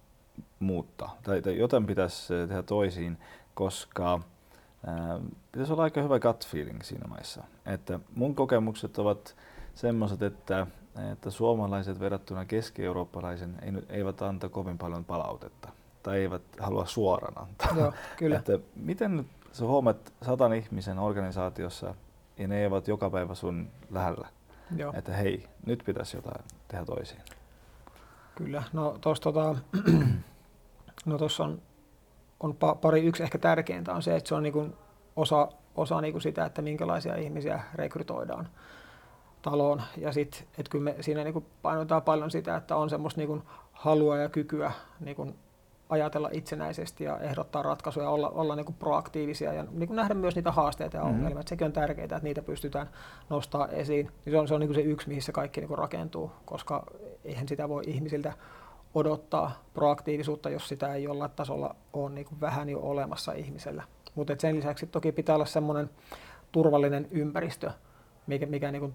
muuttaa tai, tai jotain pitäisi tehdä toisiin, koska pitäisi olla aika hyvä gut feeling siinä maissa. Että mun kokemukset ovat semmoiset, että, että suomalaiset verrattuna keski-eurooppalaisen eivät anta kovin paljon palautetta tai eivät halua suoraan antaa. Joo, kyllä. että miten nyt sä huomaat satan ihmisen organisaatiossa ja ne eivät joka päivä sun lähellä. Joo. Että hei, nyt pitäisi jotain tehdä toisin. Kyllä, no tuossa tota, no on, on pari, yksi ehkä tärkeintä on se, että se on niinku osa, osa niinku sitä, että minkälaisia ihmisiä rekrytoidaan taloon. Ja sitten, että kyllä me siinä niinku painotetaan paljon sitä, että on semmoista niinku halua ja kykyä niinku ajatella itsenäisesti ja ehdottaa ratkaisuja, olla, olla niin kuin proaktiivisia ja niin kuin nähdä myös niitä haasteita ja mm-hmm. ongelmia. Sekin on tärkeää, että niitä pystytään nostaa esiin. Niin se on se, on niin kuin se yksi, mihin se kaikki niin kuin rakentuu, koska eihän sitä voi ihmisiltä odottaa proaktiivisuutta, jos sitä ei jollain tasolla ole niin kuin vähän jo olemassa ihmisellä. Mutta sen lisäksi toki pitää olla semmoinen turvallinen ympäristö, mikä, mikä niin kuin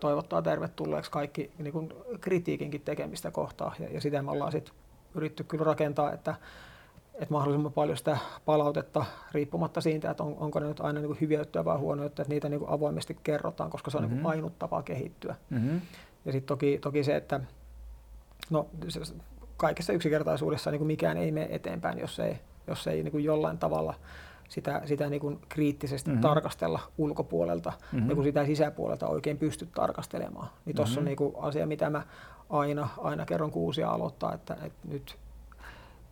toivottaa tervetulleeksi kaikki niin kuin kritiikinkin tekemistä kohtaa. Ja, ja sitä me ollaan sitten yritetty kyllä rakentaa, että, että mahdollisimman paljon sitä palautetta riippumatta siitä, että on, onko ne nyt aina niin kuin hyviä juttuja vai huonoja juttuja, että niitä niin kuin avoimesti kerrotaan, koska se on mm-hmm. niin kuin mhm. ainut tapa kehittyä. Mm-hmm. Ja sitten toki, toki se, että no, se, kaikessa yksinkertaisuudessa niin kuin mikään ei mene eteenpäin, jos ei, jos ei niin kuin jollain tavalla sitä, sitä niin kuin kriittisesti mm-hmm. tarkastella ulkopuolelta mm-hmm. ja kun sitä sisäpuolelta oikein pysty tarkastelemaan. Niin tuossa mm-hmm. on niin kuin asia, mitä mä aina, aina kerron kuusia aloittaa, että, että nyt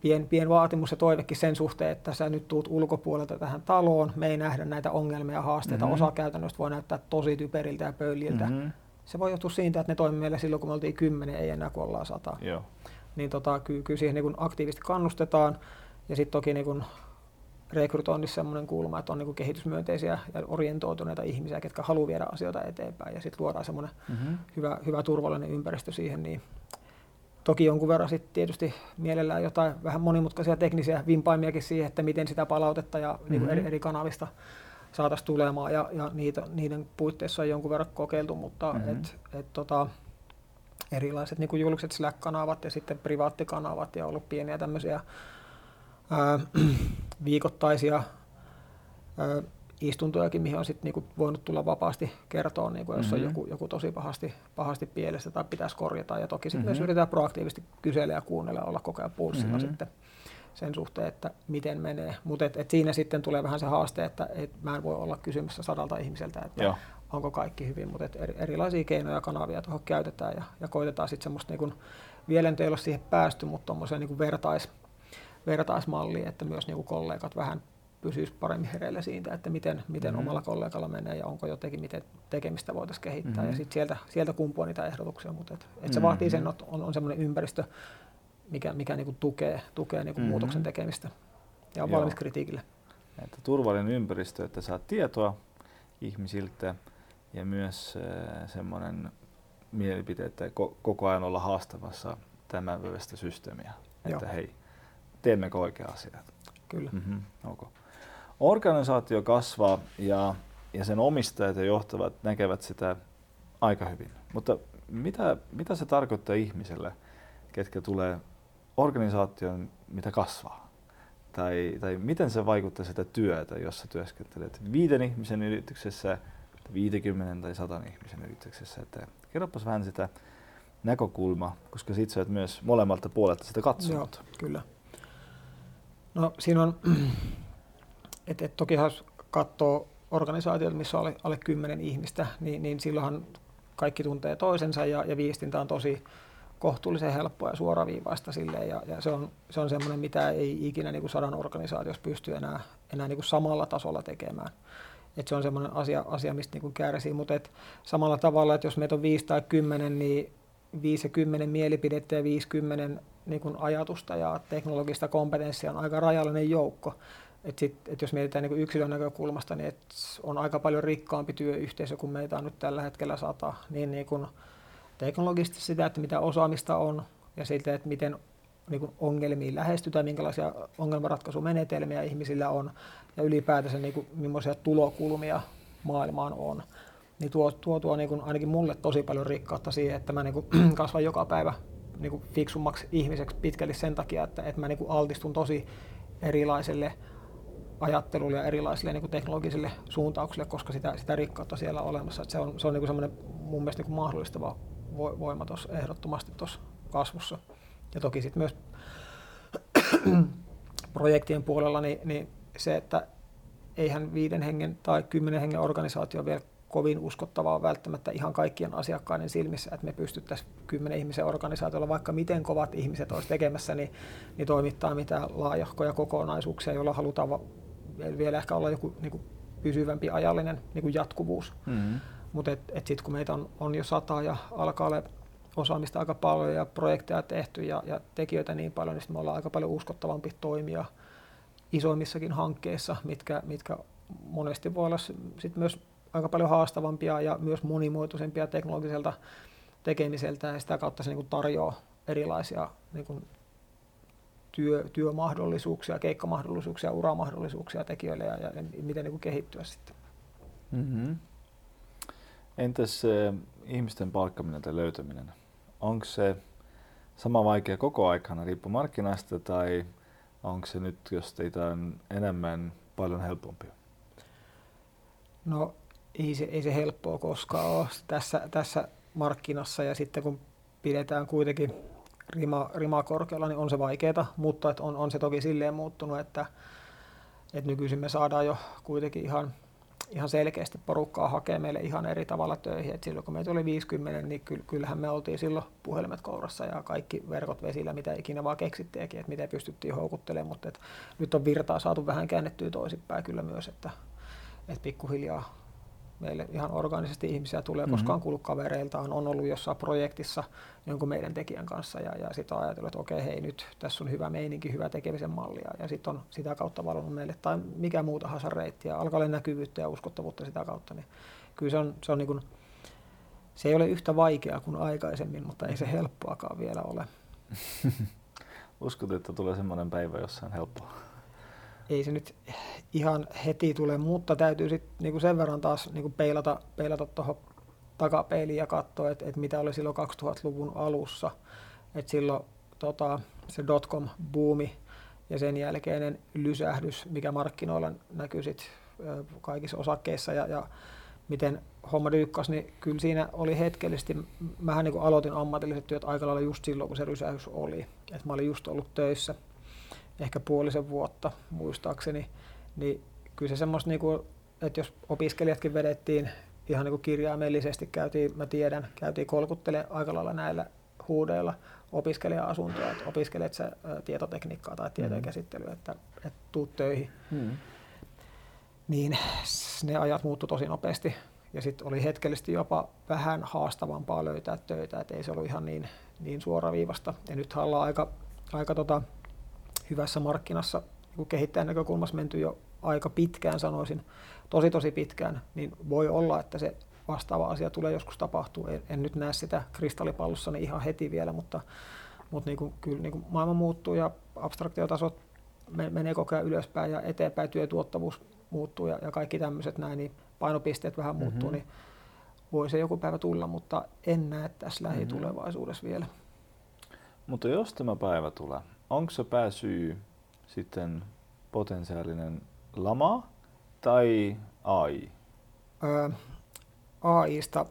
pien, pien vaatimus ja toivekin sen suhteen, että sä nyt tuut ulkopuolelta tähän taloon, me ei nähdä näitä ongelmia ja haasteita, mm-hmm. osa käytännöstä voi näyttää tosi typeriltä ja pöljiltä. Mm-hmm. Se voi johtua siitä, että ne toimii meillä silloin, kun me oltiin kymmenen, ei enää kun ollaan sata. Joo. Niin tota, kyllä, kyllä siihen niin aktiivisesti kannustetaan ja sitten toki niin rekrytoinnissa sellainen kulma, että on niin kehitysmyönteisiä ja orientoituneita ihmisiä, jotka haluaa viedä asioita eteenpäin ja sitten luodaan semmoinen mm-hmm. hyvä, hyvä turvallinen ympäristö siihen. Niin toki jonkun verran sitten tietysti mielellään jotain vähän monimutkaisia teknisiä vimpaimiakin siihen, että miten sitä palautetta ja mm-hmm. niin eri, eri kanavista saataisiin tulemaan ja, ja niitä, niiden puitteissa on jonkun verran kokeiltu, mutta mm-hmm. et, et, tota, erilaiset niin julkiset Slack-kanavat ja sitten privaattikanavat ja ollut pieniä tämmöisiä ää, viikoittaisia ää, istuntojakin, mihin on sit niinku voinut tulla vapaasti kertoa, niinku, jos mm-hmm. on joku, joku tosi pahasti, pahasti pielessä tai pitäisi korjata. Ja toki sitten mm-hmm. myös yritetään proaktiivisesti kysellä ja kuunnella olla koko ajan pulssilla mm-hmm. sitten sen suhteen, että miten menee. Mutta et, et siinä sitten tulee vähän se haaste, että et mä en voi olla kysymässä sadalta ihmiseltä, että Joo. onko kaikki hyvin, mutta eri, erilaisia keinoja ja kanavia tuohon käytetään ja, ja koitetaan sitten semmoista, niin vielä nyt ei ole siihen päästy, mutta tuommoiseen niin vertais, vertaismalliin, että myös niin kollegat vähän pysyisi paremmin hereillä siitä, että miten, miten Mhm. omalla kollegalla menee ja onko jotenkin miten tekemistä voitaisiin kehittää. Mhm. Ja sitten sieltä, sieltä kumpuaa niitä ehdotuksia, mutta et, et se Mhm. vaatii sen, että on, on semmoinen ympäristö, mikä, mikä niinku tukee, tukee niinku Mhm. muutoksen tekemistä ja on Joo. valmis kritiikille. Että turvallinen ympäristö, että saat tietoa ihmisiltä ja myös äh, semmoinen mielipide, että ko- koko ajan olla haastavassa tämän päivästä systeemiä. Että Joo. hei, teemmekö oikea asia? Kyllä. Mm-hmm. Okay. Organisaatio kasvaa ja, ja sen omistajat ja johtavat näkevät sitä aika hyvin. Mutta mitä, mitä se tarkoittaa ihmiselle, ketkä tulee organisaation, mitä kasvaa? Tai, tai miten se vaikuttaa sitä työtä, jossa työskentelet viiden ihmisen yrityksessä, 50 tai 100 ihmisen yrityksessä. Että kerropas vähän sitä näkökulmaa, koska sit sä oot myös molemmalta puolelta sitä katsonut. Joo, kyllä. No siinä on, että et toki jos katsoo organisaatioita, missä on alle, alle 10 ihmistä, niin, niin silloinhan kaikki tuntee toisensa ja, ja viestintä on tosi kohtuullisen helppoa ja suoraviivaista silleen, ja, ja se on, se on semmoinen, mitä ei ikinä niin kuin sadan organisaatiossa pysty enää, enää niin kuin samalla tasolla tekemään. Et se on semmoinen asia, asia mistä niin kuin kärsii, mutta et samalla tavalla, että jos meitä on 5 tai 10, niin 5 ja 10 mielipidettä ja 50 niin kuin ajatusta ja teknologista kompetenssia on aika rajallinen joukko. Et sit, et jos mietitään niin yksilön näkökulmasta, niin et on aika paljon rikkaampi työyhteisö kuin meitä on nyt tällä hetkellä sata. Niin, niin kuin teknologisesti sitä, että mitä osaamista on ja siitä, että miten niin kuin ongelmiin lähestytään, minkälaisia ongelmanratkaisumenetelmiä ihmisillä on ja ylipäätänsä niin kuin, millaisia tulokulmia maailmaan on. Niin tuo, tuo, tuo niin kuin ainakin mulle tosi paljon rikkautta siihen, että mä niin kuin kasvan joka päivä niin kuin fiksummaksi ihmiseksi pitkälti sen takia, että, että mä niin kuin altistun tosi erilaiselle ajattelulle ja erilaisille niin kuin teknologisille suuntauksille, koska sitä, sitä rikkautta siellä on olemassa. Että se on, se on niin kuin semmoinen mun mielestä niin kuin mahdollistava voima tuossa ehdottomasti tuossa kasvussa. Ja toki sitten myös projektien puolella niin, niin se, että eihän viiden hengen tai kymmenen hengen organisaatio vielä kovin uskottavaa välttämättä ihan kaikkien asiakkaiden silmissä, että me pystyttäisiin kymmenen ihmisen organisaatiolla, vaikka miten kovat ihmiset olisi tekemässä, niin, niin toimittaa mitään laajahkoja kokonaisuuksia, joilla halutaan va- vielä ehkä olla joku niin kuin pysyvämpi ajallinen niin kuin jatkuvuus. Mm-hmm. Mutta et, et sitten kun meitä on, on jo sata ja alkaa olla osaamista aika paljon ja projekteja tehty ja, ja tekijöitä niin paljon, niin me ollaan aika paljon uskottavampi toimia isoimmissakin hankkeissa, mitkä, mitkä monesti voi olla sit myös aika paljon haastavampia ja myös monimuotoisempia teknologiselta tekemiseltä ja sitä kautta se niin tarjoaa erilaisia niin kuin työ, työmahdollisuuksia, keikkamahdollisuuksia, uramahdollisuuksia tekijöille ja, ja, ja miten niin kuin kehittyä sitten. Mm-hmm. Entäs eh, ihmisten palkkaminen tai löytäminen? Onko se sama vaikea koko aikana riippuu markkinasta tai onko se nyt, jos teitä on enemmän, paljon helpompia? No ei se, ei se helppoa koskaan ole tässä, tässä markkinassa ja sitten kun pidetään kuitenkin rima, rima korkealla, niin on se vaikeaa, mutta on, on se toki silleen muuttunut, että, että nykyisin me saadaan jo kuitenkin ihan, ihan selkeästi porukkaa hakea meille ihan eri tavalla töihin. Et silloin kun meitä oli 50, niin kyllähän me oltiin silloin puhelimet kourassa ja kaikki verkot vesillä, mitä ikinä vaan keksittiinkin, että miten pystyttiin houkuttelemaan, mutta nyt on virtaa saatu vähän käännettyä toisinpäin kyllä myös, että, että pikkuhiljaa meille ihan organisesti ihmisiä tulee, mm-hmm. koska on kuullut kavereiltaan, on ollut jossain projektissa jonkun meidän tekijän kanssa ja, ja sitten on ajatellut, että okei, hei nyt tässä on hyvä meininki, hyvä tekemisen malli ja, ja sitten on sitä kautta valonnut meille tai mikä muu tahansa reitti ja alkaa olla näkyvyyttä ja uskottavuutta sitä kautta, niin kyllä se on, se on niin kuin, se ei ole yhtä vaikeaa kuin aikaisemmin, mutta ei se helppoakaan vielä ole. Uskot, että tulee semmoinen päivä, jossa on helppoa? Ei se nyt ihan heti tule, mutta täytyy sitten niinku sen verran taas niinku peilata, peilata takapeiliin ja katsoa, että et mitä oli silloin 2000-luvun alussa. Et silloin tota, se dotcom-buumi ja sen jälkeinen lysähdys, mikä markkinoilla näkyy sit kaikissa osakkeissa ja, ja miten homma dyykkas, niin kyllä siinä oli hetkellisesti, mähän niin aloitin ammatilliset työt aika lailla just silloin, kun se rysähdys oli. Et mä olin just ollut töissä ehkä puolisen vuotta muistaakseni, niin kyllä se semmoista, niin kuin, että jos opiskelijatkin vedettiin ihan niin kuin kirjaimellisesti, käytiin, mä tiedän, käytiin kolkuttelemaan aika lailla näillä huudeilla opiskelija-asuntoja, että opiskelet sä tietotekniikkaa tai tietojen käsittelyä, että, että tuut töihin. Hmm. niin ne ajat muuttu tosi nopeasti. Ja sitten oli hetkellisesti jopa vähän haastavampaa löytää töitä, että ei se ollut ihan niin, niin suoraviivasta. Ja nyt ollaan aika, aika tota, hyvässä markkinassa niin kehittäjän näkökulmassa menty jo aika pitkään sanoisin, tosi tosi pitkään, niin voi olla, että se vastaava asia tulee joskus tapahtuu. En, en nyt näe sitä kristallipallossa niin ihan heti vielä, mutta, mutta niin kuin, kyllä niin kuin maailma muuttuu ja abstraktiotasot menee koko ajan ylöspäin ja eteenpäin, työtuottavuus muuttuu ja, ja kaikki tämmöiset näin, niin painopisteet vähän mm-hmm. muuttuu, niin voi se joku päivä tulla, mutta en näe tässä mm-hmm. lähitulevaisuudessa vielä. Mutta jos tämä päivä tulee, onko se pääsyy sitten potentiaalinen lama tai AI? Öö, AIsta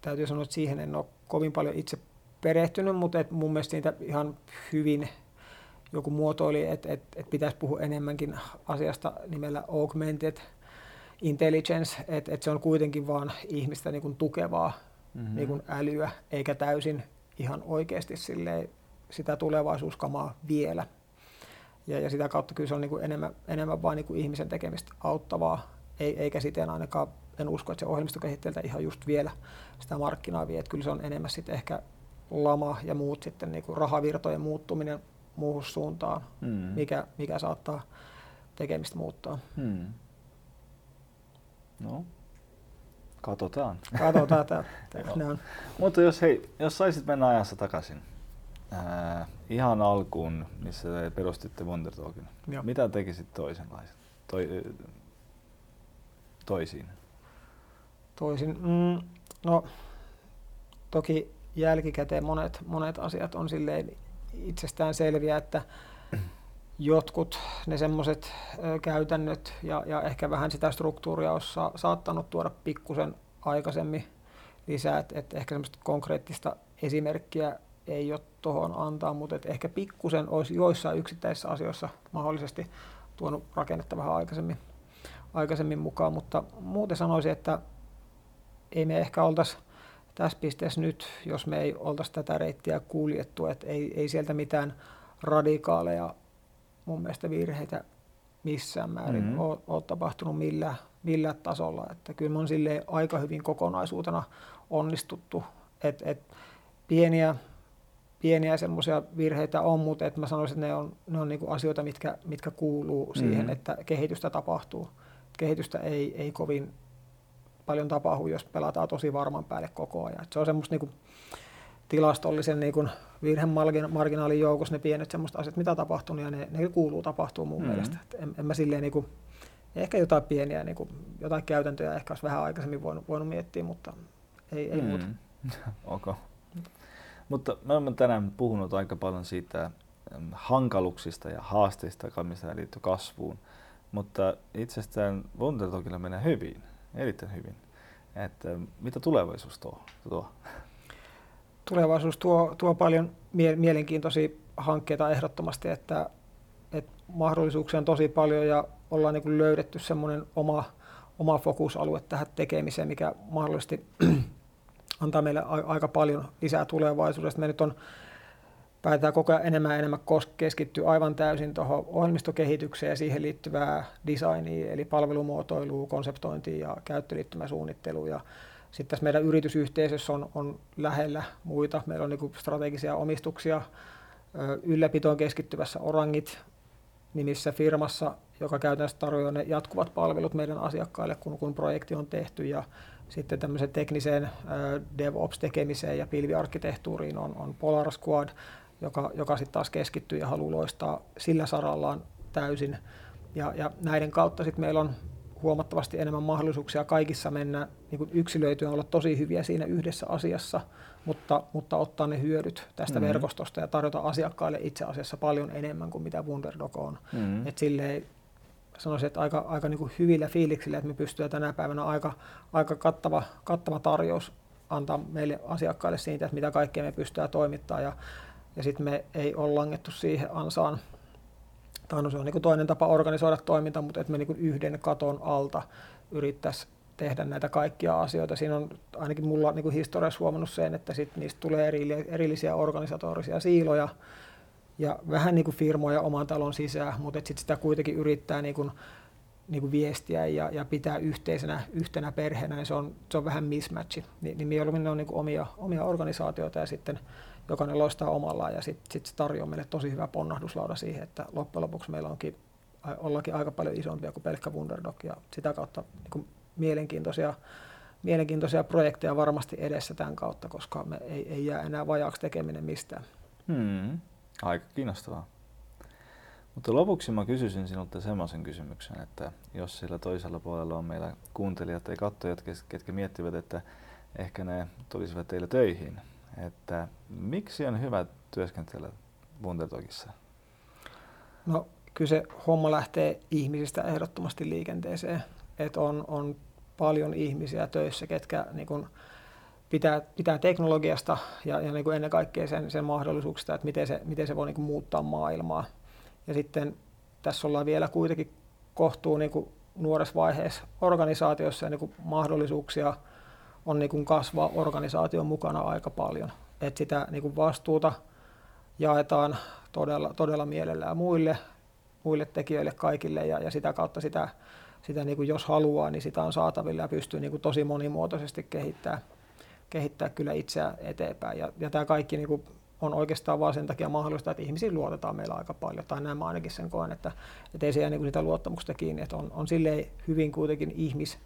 täytyy sanoa, että siihen en ole kovin paljon itse perehtynyt, mutta et mun mielestä niitä ihan hyvin joku muotoili, että et, et pitäisi puhua enemmänkin asiasta nimellä augmented intelligence, että et se on kuitenkin vaan ihmistä niin kuin tukevaa mm-hmm. niin kuin älyä, eikä täysin ihan oikeasti sitä tulevaisuuskamaa vielä. Ja, ja sitä kautta kyllä se on niin kuin enemmän, enemmän vain niin kuin ihmisen tekemistä auttavaa, ei, eikä siten ainakaan, en usko, että se ohjelmistokehittäjältä ihan just vielä sitä markkinaa vie, että kyllä se on enemmän sitten ehkä lama ja muut sitten niin kuin rahavirtojen muuttuminen muuhun suuntaan, mm. mikä, mikä saattaa tekemistä muuttaa. Mm. No, katsotaan. Katsotaan. Mutta jos, hei, jos saisit mennä ajassa takaisin, ää, ihan alkuun, missä te perustitte Wondertalkin, Joo. mitä tekisit toisenlaisen, toi, toisin? Toisin? Mm, no, toki jälkikäteen monet, monet asiat on silleen itsestään selviä, että jotkut ne semmoiset käytännöt ja, ja ehkä vähän sitä struktuuria olisi sa- saattanut tuoda pikkusen aikaisemmin lisää, että et ehkä semmoista konkreettista esimerkkiä ei ole tuohon antaa, mutta et ehkä pikkusen olisi joissain yksittäisissä asioissa mahdollisesti tuonut rakennetta vähän aikaisemmin, aikaisemmin mukaan, mutta muuten sanoisin, että ei me ehkä oltaisi tässä pisteessä nyt, jos me ei oltaisi tätä reittiä kuljettu, että ei, ei sieltä mitään radikaaleja mun mielestä virheitä missään määrin mm-hmm. ole, ole tapahtunut millä, millä tasolla. Että kyllä me on aika hyvin kokonaisuutena onnistuttu. Et, et pieniä pieniä semmoisia virheitä on, mutta et mä sanoisin, että ne on, ne on niinku asioita, mitkä, mitkä kuuluu mm-hmm. siihen, että kehitystä tapahtuu. Kehitystä ei, ei kovin paljon tapahdu, jos pelataan tosi varman päälle koko ajan. Et se on semmoista niinku tilastollisen niinku virhemarginaalin joukossa ne pienet semmoista asiat, mitä tapahtuu, ja ne, ne kuuluu tapahtuu mun mm-hmm. mielestä. Et en, en mä silleen niinku, ehkä jotain pieniä, niinku, jotain käytäntöjä ehkä olisi vähän aikaisemmin voinut, voinut miettiä, mutta ei, ei mm. muuta. okay. Mutta me olemme tänään puhunut aika paljon siitä hankaluuksista ja haasteista, missä liittyy kasvuun. Mutta itsestään Wondertalkilla menee hyvin, erittäin hyvin. Että mitä tulevaisuus tuo? tuo? Tulevaisuus tuo, tuo paljon mie- mielenkiintoisia hankkeita ehdottomasti, että, että mahdollisuuksia on tosi paljon ja ollaan niin löydetty semmoinen oma, oma fokusalue tähän tekemiseen, mikä mahdollisesti antaa meille aika paljon lisää tulevaisuudesta. Me nyt on päätetään koko ajan enemmän ja enemmän keskittyä aivan täysin tuohon ohjelmistokehitykseen ja siihen liittyvää designia, eli palvelumuotoilua, konseptointia ja käyttöliittymäsuunnittelua. Ja sitten tässä meidän yritysyhteisössä on, on lähellä muita. Meillä on niin strategisia omistuksia ylläpitoon keskittyvässä Orangit nimissä firmassa, joka käytännössä tarjoaa ne jatkuvat palvelut meidän asiakkaille, kun, kun projekti on tehty. Ja sitten tämmöiseen tekniseen DevOps-tekemiseen ja pilviarkkitehtuuriin on, on Polar Squad, joka, joka sitten taas keskittyy ja haluaa loistaa sillä sarallaan täysin. Ja, ja näiden kautta sitten meillä on huomattavasti enemmän mahdollisuuksia kaikissa mennä niin kuin yksilöityä olla tosi hyviä siinä yhdessä asiassa, mutta, mutta ottaa ne hyödyt tästä mm-hmm. verkostosta ja tarjota asiakkaille itse asiassa paljon enemmän kuin mitä Wunderdog on. Mm-hmm. Et silleen, sanoisin, että aika, aika niin kuin hyvillä fiiliksillä, että me pystytään tänä päivänä aika, aika kattava, kattava tarjous antaa meille asiakkaille siitä, että mitä kaikkea me pystytään toimittamaan. Ja, ja sitten me ei ole langettu siihen ansaan, tai no se on niin kuin toinen tapa organisoida toiminta, mutta että me niin kuin yhden katon alta yrittäisiin tehdä näitä kaikkia asioita. Siinä on ainakin mulla niin kuin historiassa huomannut sen, että sit niistä tulee erillisiä organisatorisia siiloja, ja vähän niin kuin firmoja oman talon sisään, mutta sitten sitä kuitenkin yrittää niin kuin niin kuin viestiä ja, ja pitää yhteisenä, yhtenä perheenä, niin se on, se on vähän mismatchi. Ni, niin mieluummin ne on niin kuin omia, omia organisaatioita ja sitten jokainen loistaa omallaan ja sitten sit se tarjoaa meille tosi hyvä ponnahduslauda siihen, että loppujen lopuksi meillä onkin ollakin aika paljon isompia kuin pelkkä Wunderdog ja sitä kautta niin kuin mielenkiintoisia, mielenkiintoisia projekteja varmasti edessä tämän kautta, koska me ei, ei jää enää vajaaksi tekeminen mistään. Hmm. Aika kiinnostavaa. Mutta lopuksi mä kysyisin sinulta semmoisen kysymyksen, että jos sillä toisella puolella on meillä kuuntelijat tai katsojat, ketkä miettivät, että ehkä ne tulisivat teille töihin, että miksi on hyvä työskentellä Wunderdogissa? No kyllä se homma lähtee ihmisistä ehdottomasti liikenteeseen. Että on, on paljon ihmisiä töissä, ketkä niin kun pitää, pitää teknologiasta ja, ja niin kuin ennen kaikkea sen, sen mahdollisuuksista, että miten se, miten se voi niin kuin muuttaa maailmaa. Ja sitten tässä ollaan vielä kuitenkin kohtuu niin kuin nuoressa vaiheessa organisaatiossa ja niin kuin mahdollisuuksia on niin kuin kasvaa organisaation mukana aika paljon. Et sitä niin kuin vastuuta jaetaan todella, todella mielellään muille, muille tekijöille kaikille ja, ja sitä kautta sitä, sitä niin kuin jos haluaa, niin sitä on saatavilla ja pystyy niin kuin tosi monimuotoisesti kehittämään kehittää kyllä itseään eteenpäin. Ja, ja tämä kaikki niin kuin on oikeastaan vain sen takia mahdollista, että ihmisiin luotetaan meillä aika paljon, tai näin mä ainakin sen koen, että, että ei se jää niin kuin sitä luottamusta kiinni, että on, on silleen hyvin kuitenkin ihmis,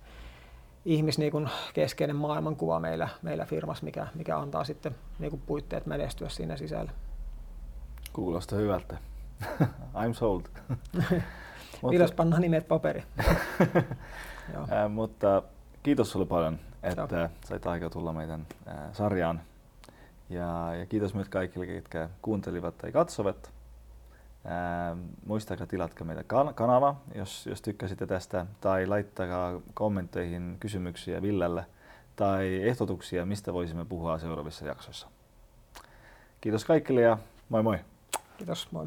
ihmis niin kuin keskeinen maailmankuva meillä, meillä firmassa, mikä, mikä antaa sitten niin kuin puitteet menestyä siinä sisällä. Kuulostaa hyvältä. I'm sold. Milloin pannaan nimet paperi? mutta kiitos sulle paljon, että Joo. sait aikaa tulla meidän äh, sarjaan. Ja, ja kiitos myös kaikille, jotka kuuntelivat tai katsovat. Ää, muistakaa tilatkaa meidän kan- kanava, jos, jos tykkäsitte tästä, tai laittakaa kommentteihin kysymyksiä Villelle tai ehdotuksia, mistä voisimme puhua seuraavissa jaksoissa. Kiitos kaikille ja moi moi! Kiitos, moi!